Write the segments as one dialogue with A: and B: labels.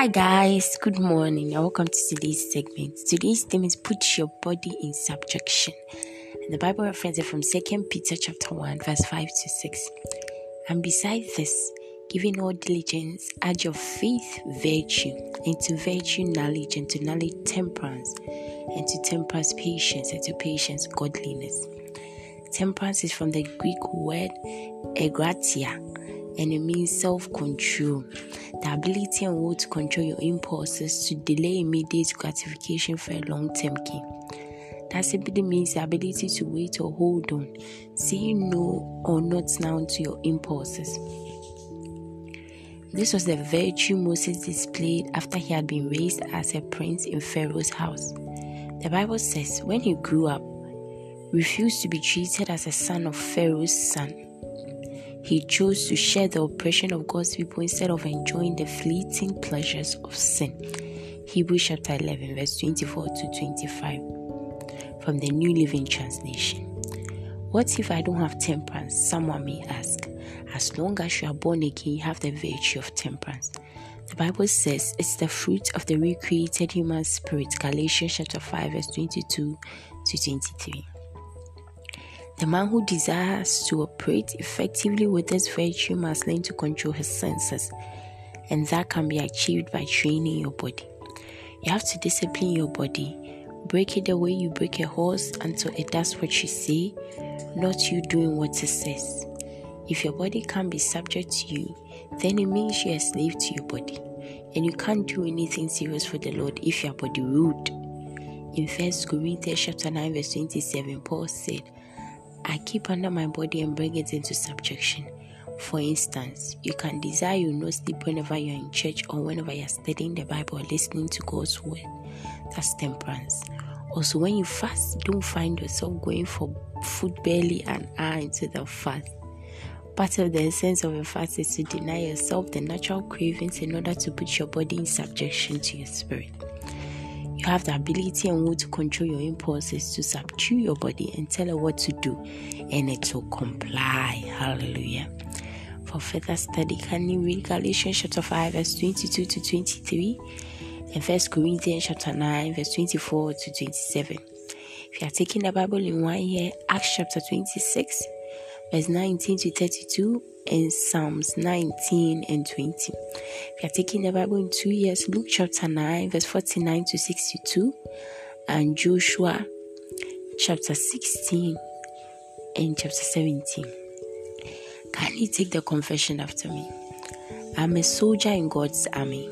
A: Hi guys, good morning and welcome to today's segment. Today's theme is put your body in subjection. And the Bible reference is from 2 Peter chapter 1, verse 5 to 6. And besides this, giving all diligence, add your faith virtue, and to virtue knowledge, and to knowledge temperance, and to temperance patience, and to patience godliness. Temperance is from the Greek word egkrateia and it means self control. The ability and will to control your impulses to delay immediate gratification for a long term gain. That simply means the ability to wait or hold on, saying no or not now to your impulses. This was the virtue Moses displayed after he had been raised as a prince in Pharaoh's house. The Bible says when he grew up, refused to be treated as a son of Pharaoh's son. He chose to share the oppression of God's people instead of enjoying the fleeting pleasures of sin. Hebrews chapter 11, verse 24 to 25 from the New Living Translation. What if I don't have temperance? Someone may ask. As long as you are born again, you have the virtue of temperance. The Bible says it's the fruit of the recreated human spirit. Galatians chapter 5, verse 22 to 23. The man who desires to operate effectively with this virtue must learn to control his senses, and that can be achieved by training your body. You have to discipline your body, break it the way you break a horse until it does what you say, not you doing what it says. If your body can't be subject to you, then it means you're a slave to your body, and you can't do anything serious for the Lord if your body rude. In 1 Corinthians chapter 9, verse 27, Paul said, I keep under my body and bring it into subjection. For instance, you can desire you not sleep whenever you're in church or whenever you're studying the Bible or listening to God's word. That's temperance. Also, when you fast, don't find yourself going for food barely an hour into the fast. Part of the essence of a fast is to deny yourself the natural cravings in order to put your body in subjection to your spirit. You have the ability and will to control your impulses, to subdue your body and tell it what to do, and it will comply. Hallelujah. For further study, can you read Galatians chapter 5, verse 22 to 23, and 1 Corinthians chapter 9, verse 24 to 27. If you are taking the Bible in one year, Acts chapter 26, verse 19 to 32, and Psalms 19 and 20. If you are taking the Bible in two years, Luke chapter 9, verse 49 to 62, and Joshua chapter 16 and chapter 17. Can you take the confession after me? I'm a soldier in God's army,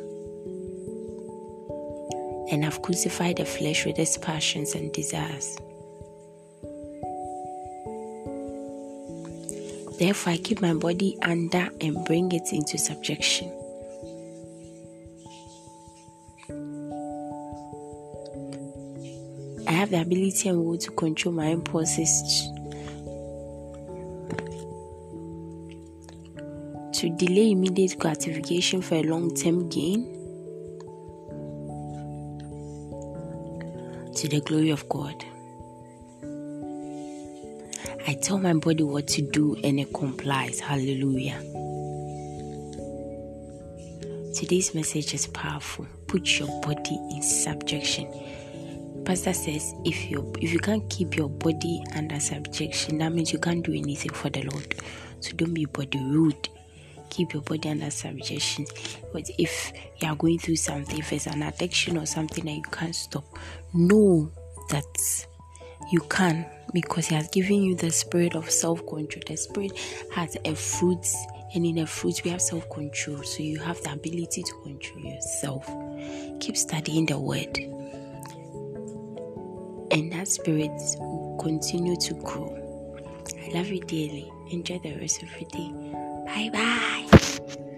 A: and I've crucified the flesh with its passions and desires. Therefore, I keep my body under and bring it into subjection. I have the ability and will to control my impulses to delay immediate gratification for a long term gain to the glory of God. I tell my body what to do and it complies. Hallelujah. Today's message is powerful. Put your body in subjection. Pastor says if you if you can't keep your body under subjection, that means you can't do anything for the Lord. So don't be body rude. Keep your body under subjection. But if you are going through something, if it's an addiction or something that you can't stop, know that you can because He has given you the spirit of self control. The spirit has a fruit, and in a fruit, we have self control. So you have the ability to control yourself. Keep studying the word, and that spirit will continue to grow. I love you dearly. Enjoy the rest of your day. Bye bye.